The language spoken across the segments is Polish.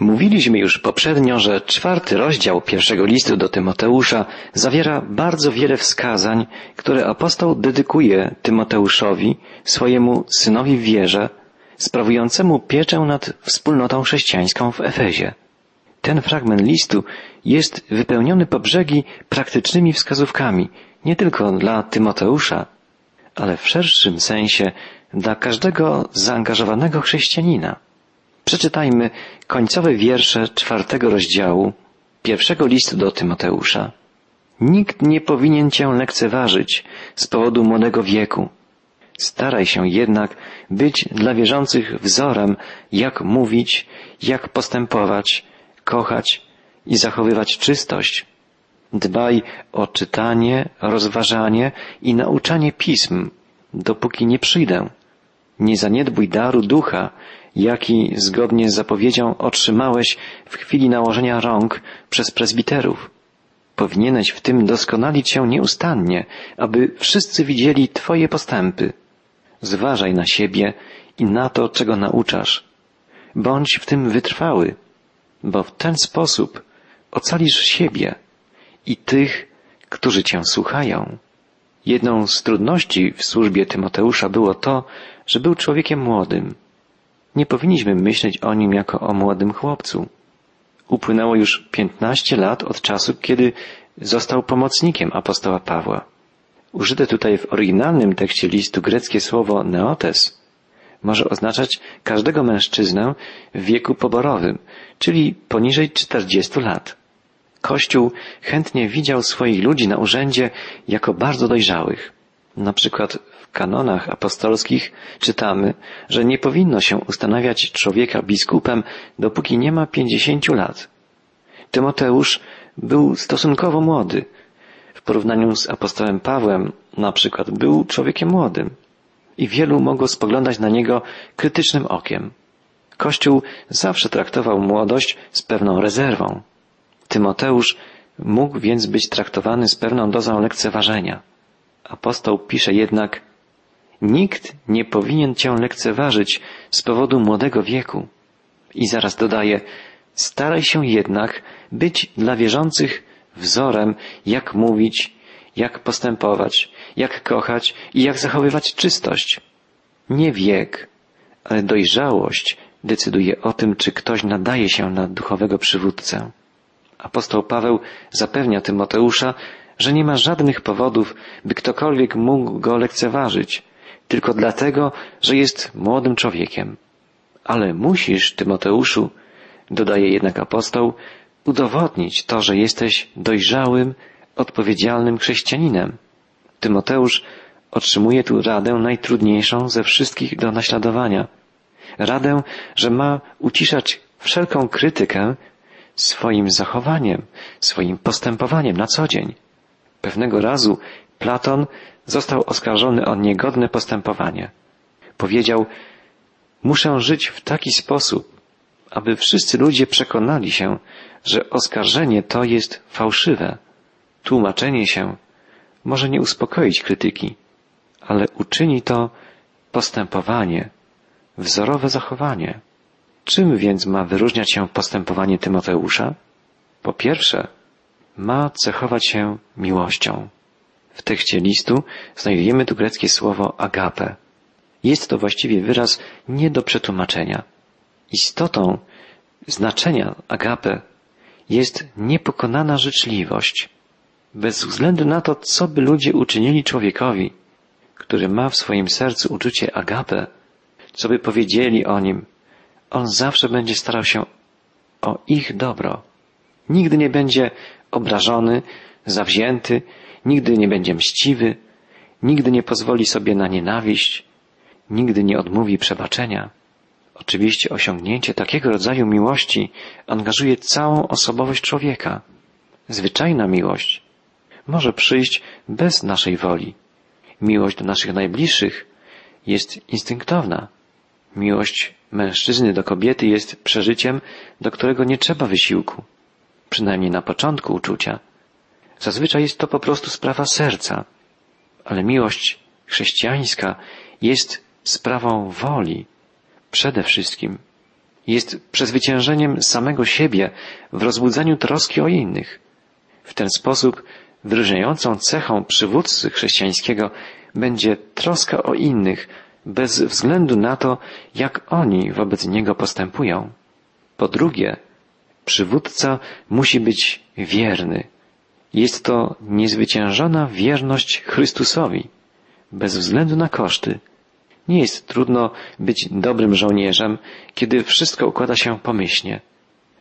Mówiliśmy już poprzednio, że czwarty rozdział pierwszego listu do Tymoteusza zawiera bardzo wiele wskazań, które apostoł dedykuje Tymoteuszowi, swojemu synowi w wierze, sprawującemu pieczę nad wspólnotą chrześcijańską w Efezie. Ten fragment listu jest wypełniony po brzegi praktycznymi wskazówkami, nie tylko dla Tymoteusza, ale w szerszym sensie dla każdego zaangażowanego chrześcijanina. Przeczytajmy końcowe wiersze czwartego rozdziału pierwszego listu do Tymoteusza. Nikt nie powinien cię lekceważyć z powodu młodego wieku. Staraj się jednak być dla wierzących wzorem, jak mówić, jak postępować, kochać i zachowywać czystość. Dbaj o czytanie, rozważanie i nauczanie pism, dopóki nie przyjdę. Nie zaniedbuj daru ducha, jaki zgodnie z zapowiedzią otrzymałeś w chwili nałożenia rąk przez prezbiterów. Powinieneś w tym doskonalić się nieustannie, aby wszyscy widzieli Twoje postępy. Zważaj na siebie i na to, czego nauczasz. Bądź w tym wytrwały, bo w ten sposób ocalisz siebie i tych, którzy Cię słuchają. Jedną z trudności w służbie Tymoteusza było to, że był człowiekiem młodym. Nie powinniśmy myśleć o nim jako o młodym chłopcu. Upłynęło już piętnaście lat od czasu, kiedy został pomocnikiem apostoła Pawła. Użyte tutaj w oryginalnym tekście listu greckie słowo neotes może oznaczać każdego mężczyznę w wieku poborowym, czyli poniżej 40 lat. Kościół chętnie widział swoich ludzi na urzędzie jako bardzo dojrzałych. Na przykład w kanonach apostolskich czytamy, że nie powinno się ustanawiać człowieka biskupem, dopóki nie ma pięćdziesięciu lat. Tymoteusz był stosunkowo młody. W porównaniu z apostołem Pawłem, na przykład, był człowiekiem młodym. I wielu mogło spoglądać na niego krytycznym okiem. Kościół zawsze traktował młodość z pewną rezerwą. Tymoteusz mógł więc być traktowany z pewną dozą lekceważenia. Apostoł pisze jednak, nikt nie powinien cię lekceważyć z powodu młodego wieku. I zaraz dodaje, staraj się jednak być dla wierzących wzorem, jak mówić, jak postępować, jak kochać i jak zachowywać czystość. Nie wiek, ale dojrzałość decyduje o tym, czy ktoś nadaje się na duchowego przywódcę. Apostoł Paweł zapewnia Tymoteusza, że nie ma żadnych powodów, by ktokolwiek mógł go lekceważyć, tylko dlatego, że jest młodym człowiekiem. Ale musisz, Tymoteuszu, dodaje jednak apostoł, udowodnić to, że jesteś dojrzałym, odpowiedzialnym chrześcijaninem. Tymoteusz otrzymuje tu radę najtrudniejszą ze wszystkich do naśladowania. Radę, że ma uciszać wszelką krytykę swoim zachowaniem, swoim postępowaniem na co dzień. Pewnego razu Platon został oskarżony o niegodne postępowanie. Powiedział, muszę żyć w taki sposób, aby wszyscy ludzie przekonali się, że oskarżenie to jest fałszywe. Tłumaczenie się może nie uspokoić krytyki, ale uczyni to postępowanie, wzorowe zachowanie. Czym więc ma wyróżniać się postępowanie Tymoteusza? Po pierwsze, ma cechować się miłością. W tekście listu znajdujemy tu greckie słowo agape. Jest to właściwie wyraz nie do przetłumaczenia. Istotą znaczenia agape jest niepokonana życzliwość. Bez względu na to, co by ludzie uczynili człowiekowi, który ma w swoim sercu uczucie agape, co by powiedzieli o nim, on zawsze będzie starał się o ich dobro. Nigdy nie będzie obrażony, zawzięty, nigdy nie będzie mściwy, nigdy nie pozwoli sobie na nienawiść, nigdy nie odmówi przebaczenia. Oczywiście osiągnięcie takiego rodzaju miłości angażuje całą osobowość człowieka. Zwyczajna miłość może przyjść bez naszej woli. Miłość do naszych najbliższych jest instynktowna. Miłość mężczyzny do kobiety jest przeżyciem, do którego nie trzeba wysiłku, przynajmniej na początku uczucia. Zazwyczaj jest to po prostu sprawa serca, ale miłość chrześcijańska jest sprawą woli przede wszystkim. jest przezwyciężeniem samego siebie w rozbudzaniu troski o innych. W ten sposób wyróżniającą cechą przywódcy chrześcijańskiego będzie troska o innych, bez względu na to, jak oni wobec niego postępują. Po drugie, przywódca musi być wierny. Jest to niezwyciężona wierność Chrystusowi, bez względu na koszty. Nie jest trudno być dobrym żołnierzem, kiedy wszystko układa się pomyślnie.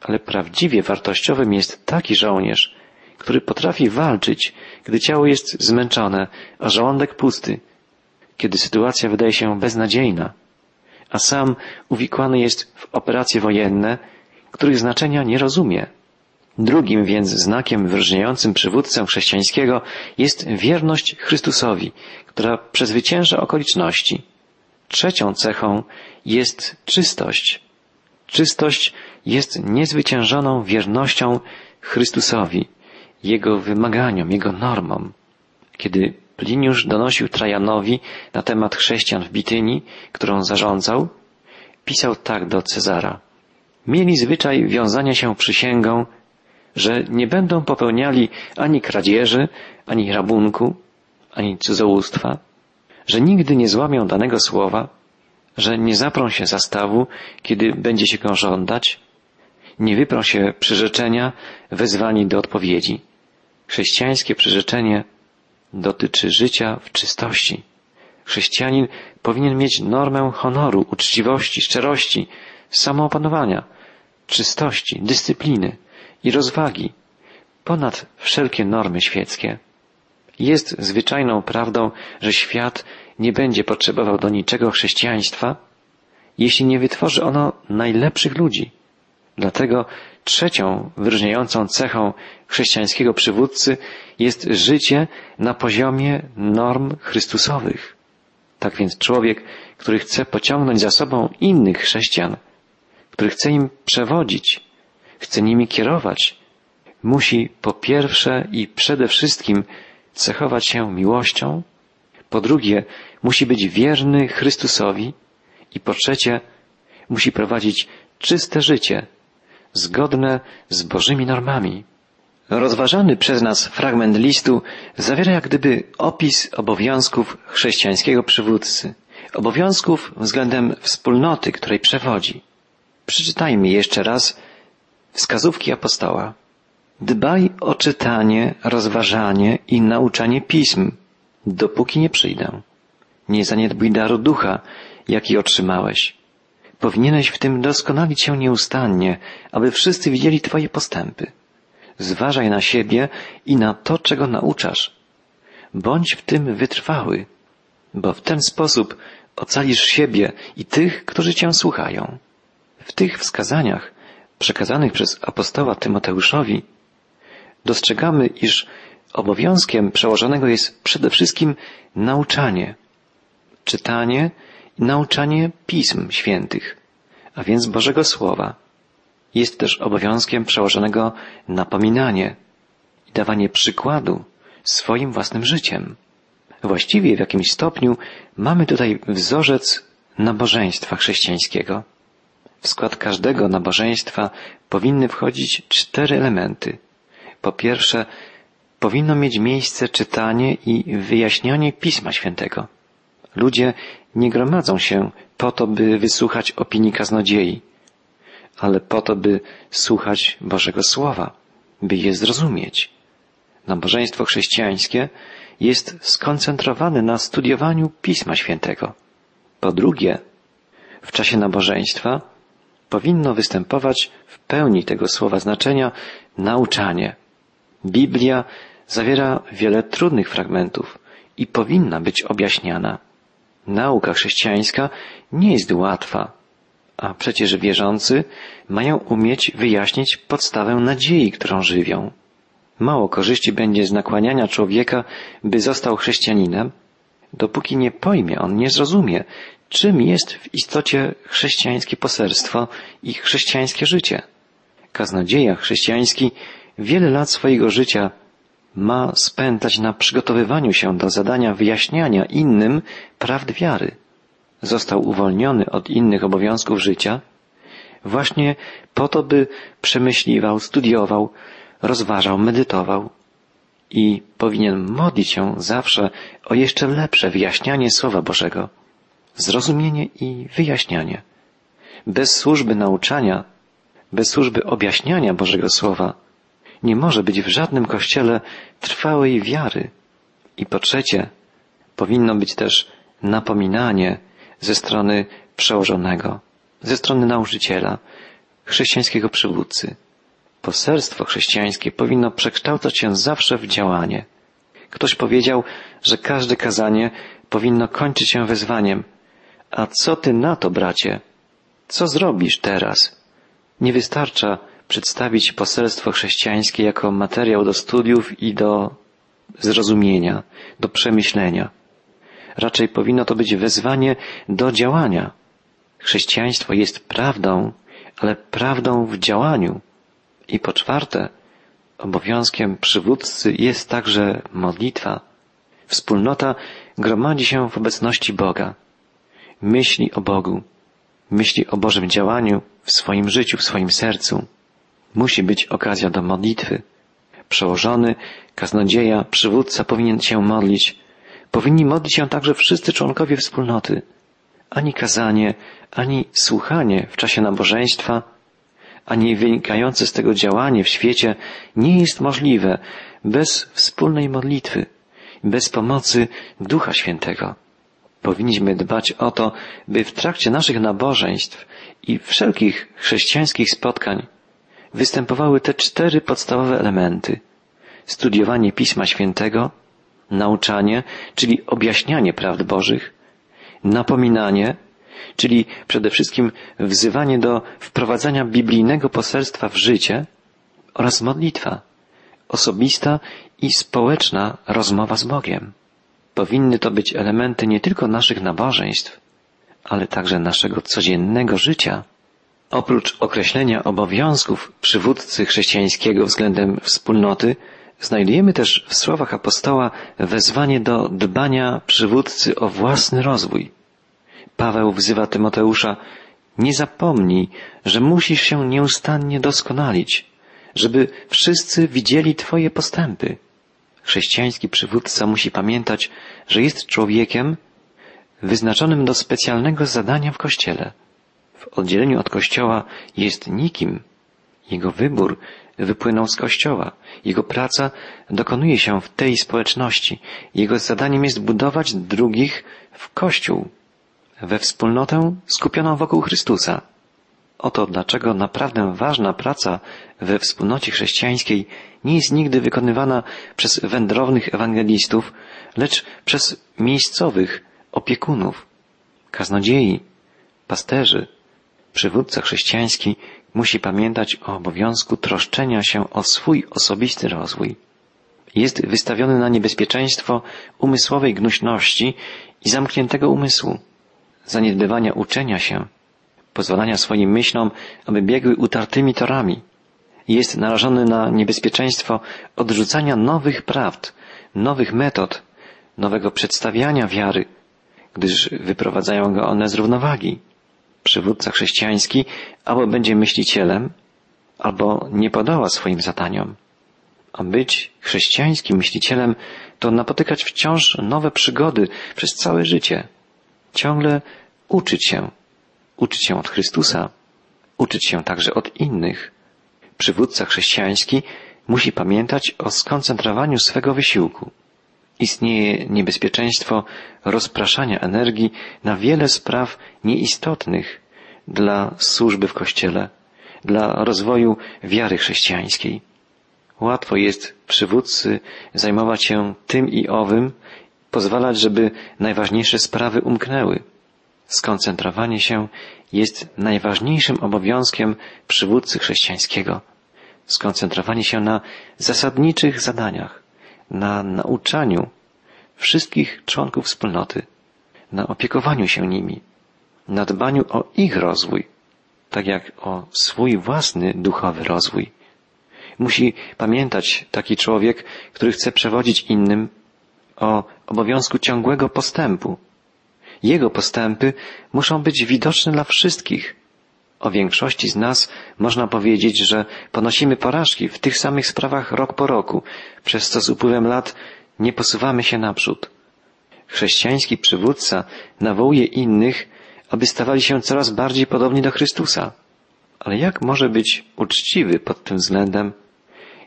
Ale prawdziwie wartościowym jest taki żołnierz, który potrafi walczyć, gdy ciało jest zmęczone, a żołądek pusty, kiedy sytuacja wydaje się beznadziejna, a sam uwikłany jest w operacje wojenne, których znaczenia nie rozumie. Drugim więc znakiem wyróżniającym przywódcę chrześcijańskiego jest wierność Chrystusowi, która przezwycięża okoliczności. Trzecią cechą jest czystość. Czystość jest niezwyciężoną wiernością Chrystusowi, Jego wymaganiom, Jego normom. Kiedy Pliniusz donosił Trajanowi na temat chrześcijan w Bityni, którą zarządzał, pisał tak do Cezara. Mieli zwyczaj wiązania się przysięgą, że nie będą popełniali ani kradzieży, ani rabunku, ani cudzołóstwa, że nigdy nie złamią danego słowa, że nie zaprą się zastawu, kiedy będzie się go żądać, nie wyprą się przyrzeczenia wezwani do odpowiedzi. Chrześcijańskie przyrzeczenie dotyczy życia w czystości. Chrześcijanin powinien mieć normę honoru, uczciwości, szczerości, samoopanowania, czystości, dyscypliny i rozwagi ponad wszelkie normy świeckie. Jest zwyczajną prawdą, że świat nie będzie potrzebował do niczego chrześcijaństwa, jeśli nie wytworzy ono najlepszych ludzi. Dlatego trzecią wyróżniającą cechą chrześcijańskiego przywódcy jest życie na poziomie norm Chrystusowych. Tak więc człowiek, który chce pociągnąć za sobą innych chrześcijan, który chce im przewodzić, chce nimi kierować, musi po pierwsze i przede wszystkim cechować się miłością, po drugie musi być wierny Chrystusowi i po trzecie musi prowadzić czyste życie, zgodne z Bożymi normami. Rozważany przez nas fragment listu zawiera jak gdyby opis obowiązków chrześcijańskiego przywódcy, obowiązków względem wspólnoty, której przewodzi. Przeczytajmy jeszcze raz wskazówki apostoła. Dbaj o czytanie, rozważanie i nauczanie pism, dopóki nie przyjdę. Nie zaniedbuj daru ducha, jaki otrzymałeś. Powinieneś w tym doskonalić się nieustannie, aby wszyscy widzieli Twoje postępy. Zważaj na siebie i na to, czego nauczasz. Bądź w tym wytrwały, bo w ten sposób ocalisz siebie i tych, którzy Cię słuchają. W tych wskazaniach przekazanych przez apostoła Tymoteuszowi dostrzegamy, iż obowiązkiem przełożonego jest przede wszystkim nauczanie, czytanie i nauczanie pism świętych, a więc Bożego Słowa. Jest też obowiązkiem przełożonego napominanie i dawanie przykładu swoim własnym życiem. Właściwie w jakimś stopniu mamy tutaj wzorzec nabożeństwa chrześcijańskiego. W skład każdego nabożeństwa powinny wchodzić cztery elementy. Po pierwsze, powinno mieć miejsce czytanie i wyjaśnianie Pisma Świętego. Ludzie nie gromadzą się po to, by wysłuchać opinii kaznodziei, ale po to, by słuchać Bożego Słowa, by je zrozumieć. Nabożeństwo chrześcijańskie jest skoncentrowane na studiowaniu Pisma Świętego. Po drugie, w czasie nabożeństwa powinno występować w pełni tego słowa znaczenia nauczanie. Biblia zawiera wiele trudnych fragmentów i powinna być objaśniana. Nauka chrześcijańska nie jest łatwa, a przecież wierzący mają umieć wyjaśnić podstawę nadziei, którą żywią. Mało korzyści będzie z nakłaniania człowieka, by został chrześcijaninem, dopóki nie pojmie, on nie zrozumie, czym jest w istocie chrześcijańskie poselstwo i chrześcijańskie życie. Kaznodzieja chrześcijański wiele lat swojego życia ma spętać na przygotowywaniu się do zadania wyjaśniania innym prawd wiary. Został uwolniony od innych obowiązków życia, właśnie po to, by przemyśliwał, studiował, rozważał, medytował i powinien modlić się zawsze o jeszcze lepsze wyjaśnianie Słowa Bożego, zrozumienie i wyjaśnianie. Bez służby nauczania, bez służby objaśniania Bożego Słowa nie może być w żadnym kościele trwałej wiary. I po trzecie, powinno być też napominanie ze strony przełożonego, ze strony nauczyciela, chrześcijańskiego przywódcy. Poselstwo chrześcijańskie powinno przekształcać się zawsze w działanie. Ktoś powiedział, że każde kazanie powinno kończyć się wezwaniem. A co ty na to, bracie? Co zrobisz teraz? Nie wystarcza przedstawić poselstwo chrześcijańskie jako materiał do studiów i do zrozumienia, do przemyślenia. Raczej powinno to być wezwanie do działania. Chrześcijaństwo jest prawdą, ale prawdą w działaniu. I po czwarte, obowiązkiem przywódcy jest także modlitwa. Wspólnota gromadzi się w obecności Boga. Myśli o Bogu, myśli o Bożym działaniu w swoim życiu, w swoim sercu. Musi być okazja do modlitwy. Przełożony, kaznodzieja, przywódca powinien się modlić. Powinni modlić się także wszyscy członkowie wspólnoty. Ani kazanie, ani słuchanie w czasie nabożeństwa, ani wynikające z tego działanie w świecie nie jest możliwe bez wspólnej modlitwy, bez pomocy Ducha Świętego. Powinniśmy dbać o to, by w trakcie naszych nabożeństw i wszelkich chrześcijańskich spotkań występowały te cztery podstawowe elementy. Studiowanie Pisma Świętego, nauczanie, czyli objaśnianie prawd Bożych, napominanie, czyli przede wszystkim wzywanie do wprowadzania biblijnego poselstwa w życie oraz modlitwa, osobista i społeczna rozmowa z Bogiem. Powinny to być elementy nie tylko naszych nabożeństw, ale także naszego codziennego życia. Oprócz określenia obowiązków przywódcy chrześcijańskiego względem wspólnoty, znajdujemy też w słowach apostoła wezwanie do dbania przywódcy o własny rozwój. Paweł wzywa Tymoteusza, nie zapomnij, że musisz się nieustannie doskonalić, żeby wszyscy widzieli Twoje postępy. Chrześcijański przywódca musi pamiętać, że jest człowiekiem wyznaczonym do specjalnego zadania w Kościele. W oddzieleniu od Kościoła jest nikim. Jego wybór wypłynął z Kościoła. Jego praca dokonuje się w tej społeczności. Jego zadaniem jest budować drugich w Kościół, we wspólnotę skupioną wokół Chrystusa. Oto dlaczego naprawdę ważna praca we wspólnocie chrześcijańskiej nie jest nigdy wykonywana przez wędrownych ewangelistów, lecz przez miejscowych opiekunów, kaznodziei, pasterzy. Przywódca chrześcijański musi pamiętać o obowiązku troszczenia się o swój osobisty rozwój. Jest wystawiony na niebezpieczeństwo umysłowej gnuśności i zamkniętego umysłu, zaniedbywania uczenia się, pozwalania swoim myślom, aby biegły utartymi torami. Jest narażony na niebezpieczeństwo odrzucania nowych prawd, nowych metod, nowego przedstawiania wiary, gdyż wyprowadzają go one z równowagi. Przywódca chrześcijański albo będzie myślicielem, albo nie podoła swoim zadaniom. A być chrześcijańskim myślicielem to napotykać wciąż nowe przygody przez całe życie. Ciągle uczyć się. Uczyć się od Chrystusa. Uczyć się także od innych. Przywódca chrześcijański musi pamiętać o skoncentrowaniu swego wysiłku. Istnieje niebezpieczeństwo rozpraszania energii na wiele spraw nieistotnych dla służby w Kościele, dla rozwoju wiary chrześcijańskiej. Łatwo jest przywódcy zajmować się tym i owym, pozwalać, żeby najważniejsze sprawy umknęły. Skoncentrowanie się jest najważniejszym obowiązkiem przywódcy chrześcijańskiego. Skoncentrowanie się na zasadniczych zadaniach na nauczaniu wszystkich członków wspólnoty, na opiekowaniu się nimi, na dbaniu o ich rozwój, tak jak o swój własny duchowy rozwój. Musi pamiętać taki człowiek, który chce przewodzić innym o obowiązku ciągłego postępu. Jego postępy muszą być widoczne dla wszystkich. O większości z nas można powiedzieć, że ponosimy porażki w tych samych sprawach rok po roku, przez co z upływem lat nie posuwamy się naprzód. Chrześcijański przywódca nawołuje innych, aby stawali się coraz bardziej podobni do Chrystusa. Ale jak może być uczciwy pod tym względem,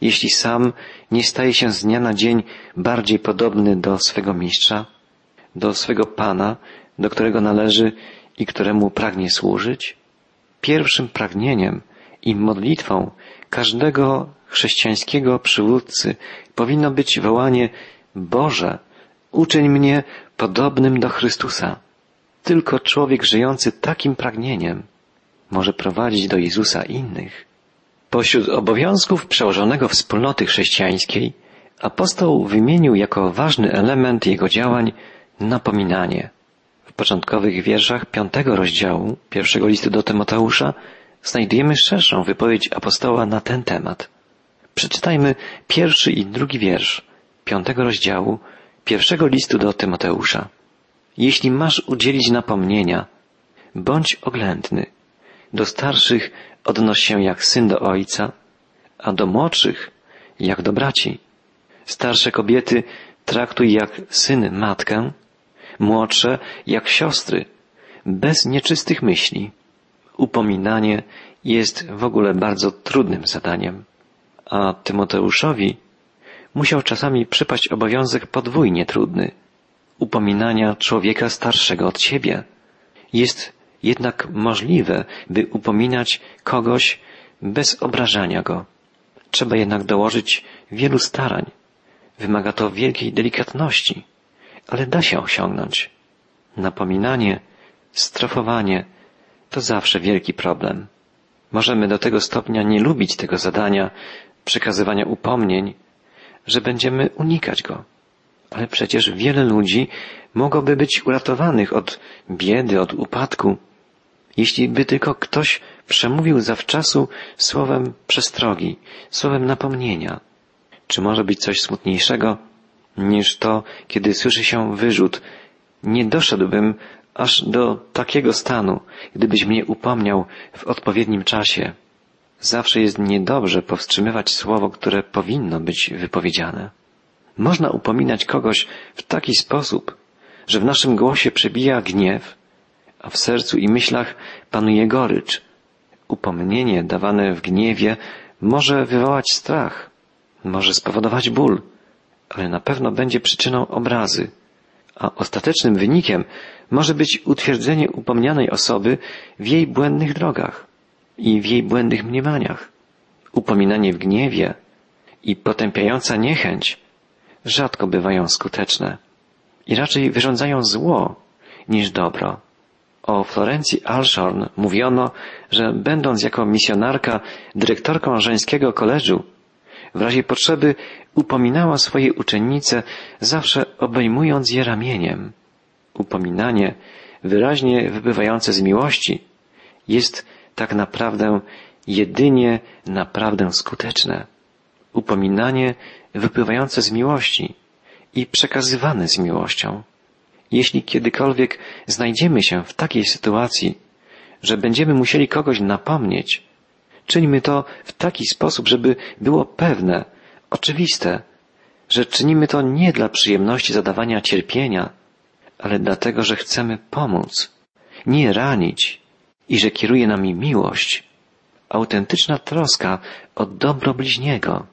jeśli sam nie staje się z dnia na dzień bardziej podobny do swego mistrza, do swego Pana, do którego należy i któremu pragnie służyć? Pierwszym pragnieniem i modlitwą każdego chrześcijańskiego przywódcy powinno być wołanie Boże, uczyń mnie podobnym do Chrystusa. Tylko człowiek żyjący takim pragnieniem może prowadzić do Jezusa innych. Pośród obowiązków przełożonego wspólnoty chrześcijańskiej apostoł wymienił jako ważny element jego działań napominanie. Początkowych wierszach piątego rozdziału pierwszego listu do Tymoteusza znajdujemy szerszą wypowiedź apostoła na ten temat. Przeczytajmy pierwszy i drugi wiersz piątego rozdziału pierwszego listu do Tymoteusza. Jeśli masz udzielić napomnienia, bądź oględny. Do starszych odnoś się jak syn do ojca, a do młodszych jak do braci. Starsze kobiety traktuj jak syn matkę, młodsze jak siostry, bez nieczystych myśli. Upominanie jest w ogóle bardzo trudnym zadaniem, a Tymoteuszowi musiał czasami przypaść obowiązek podwójnie trudny upominania człowieka starszego od siebie. Jest jednak możliwe, by upominać kogoś bez obrażania go. Trzeba jednak dołożyć wielu starań. Wymaga to wielkiej delikatności, ale da się osiągnąć. Napominanie, strofowanie to zawsze wielki problem. Możemy do tego stopnia nie lubić tego zadania przekazywania upomnień, że będziemy unikać go. Ale przecież wiele ludzi mogłoby być uratowanych od biedy, od upadku, jeśli by tylko ktoś przemówił zawczasu słowem przestrogi, słowem napomnienia. Czy może być coś smutniejszego niż to, kiedy słyszy się wyrzut? Nie doszedłbym aż do takiego stanu, gdybyś mnie upomniał w odpowiednim czasie. Zawsze jest niedobrze powstrzymywać słowo, które powinno być wypowiedziane. Można upominać kogoś w taki sposób, że w naszym głosie przebija gniew, a w sercu i myślach panuje gorycz. Upomnienie dawane w gniewie może wywołać strach, może spowodować ból, ale na pewno będzie przyczyną obrazy, a ostatecznym wynikiem może być utwierdzenie upomnianej osoby w jej błędnych drogach i w jej błędnych mniemaniach. Upominanie w gniewie i potępiająca niechęć rzadko bywają skuteczne i raczej wyrządzają zło niż dobro. O Florencji Alshorn mówiono, że będąc jako misjonarka dyrektorką żeńskiego koledżu, w razie potrzeby upominała swoje uczennice, zawsze obejmując je ramieniem. Upominanie, wyraźnie wybywające z miłości, jest tak naprawdę jedynie naprawdę skuteczne. Upominanie wypływające z miłości i przekazywane z miłością. Jeśli kiedykolwiek znajdziemy się w takiej sytuacji, że będziemy musieli kogoś napomnieć, czyńmy to w taki sposób, żeby było pewne, oczywiste, że czynimy to nie dla przyjemności zadawania cierpienia, ale dlatego, że chcemy pomóc, nie ranić i że kieruje nami miłość, autentyczna troska o dobro bliźniego.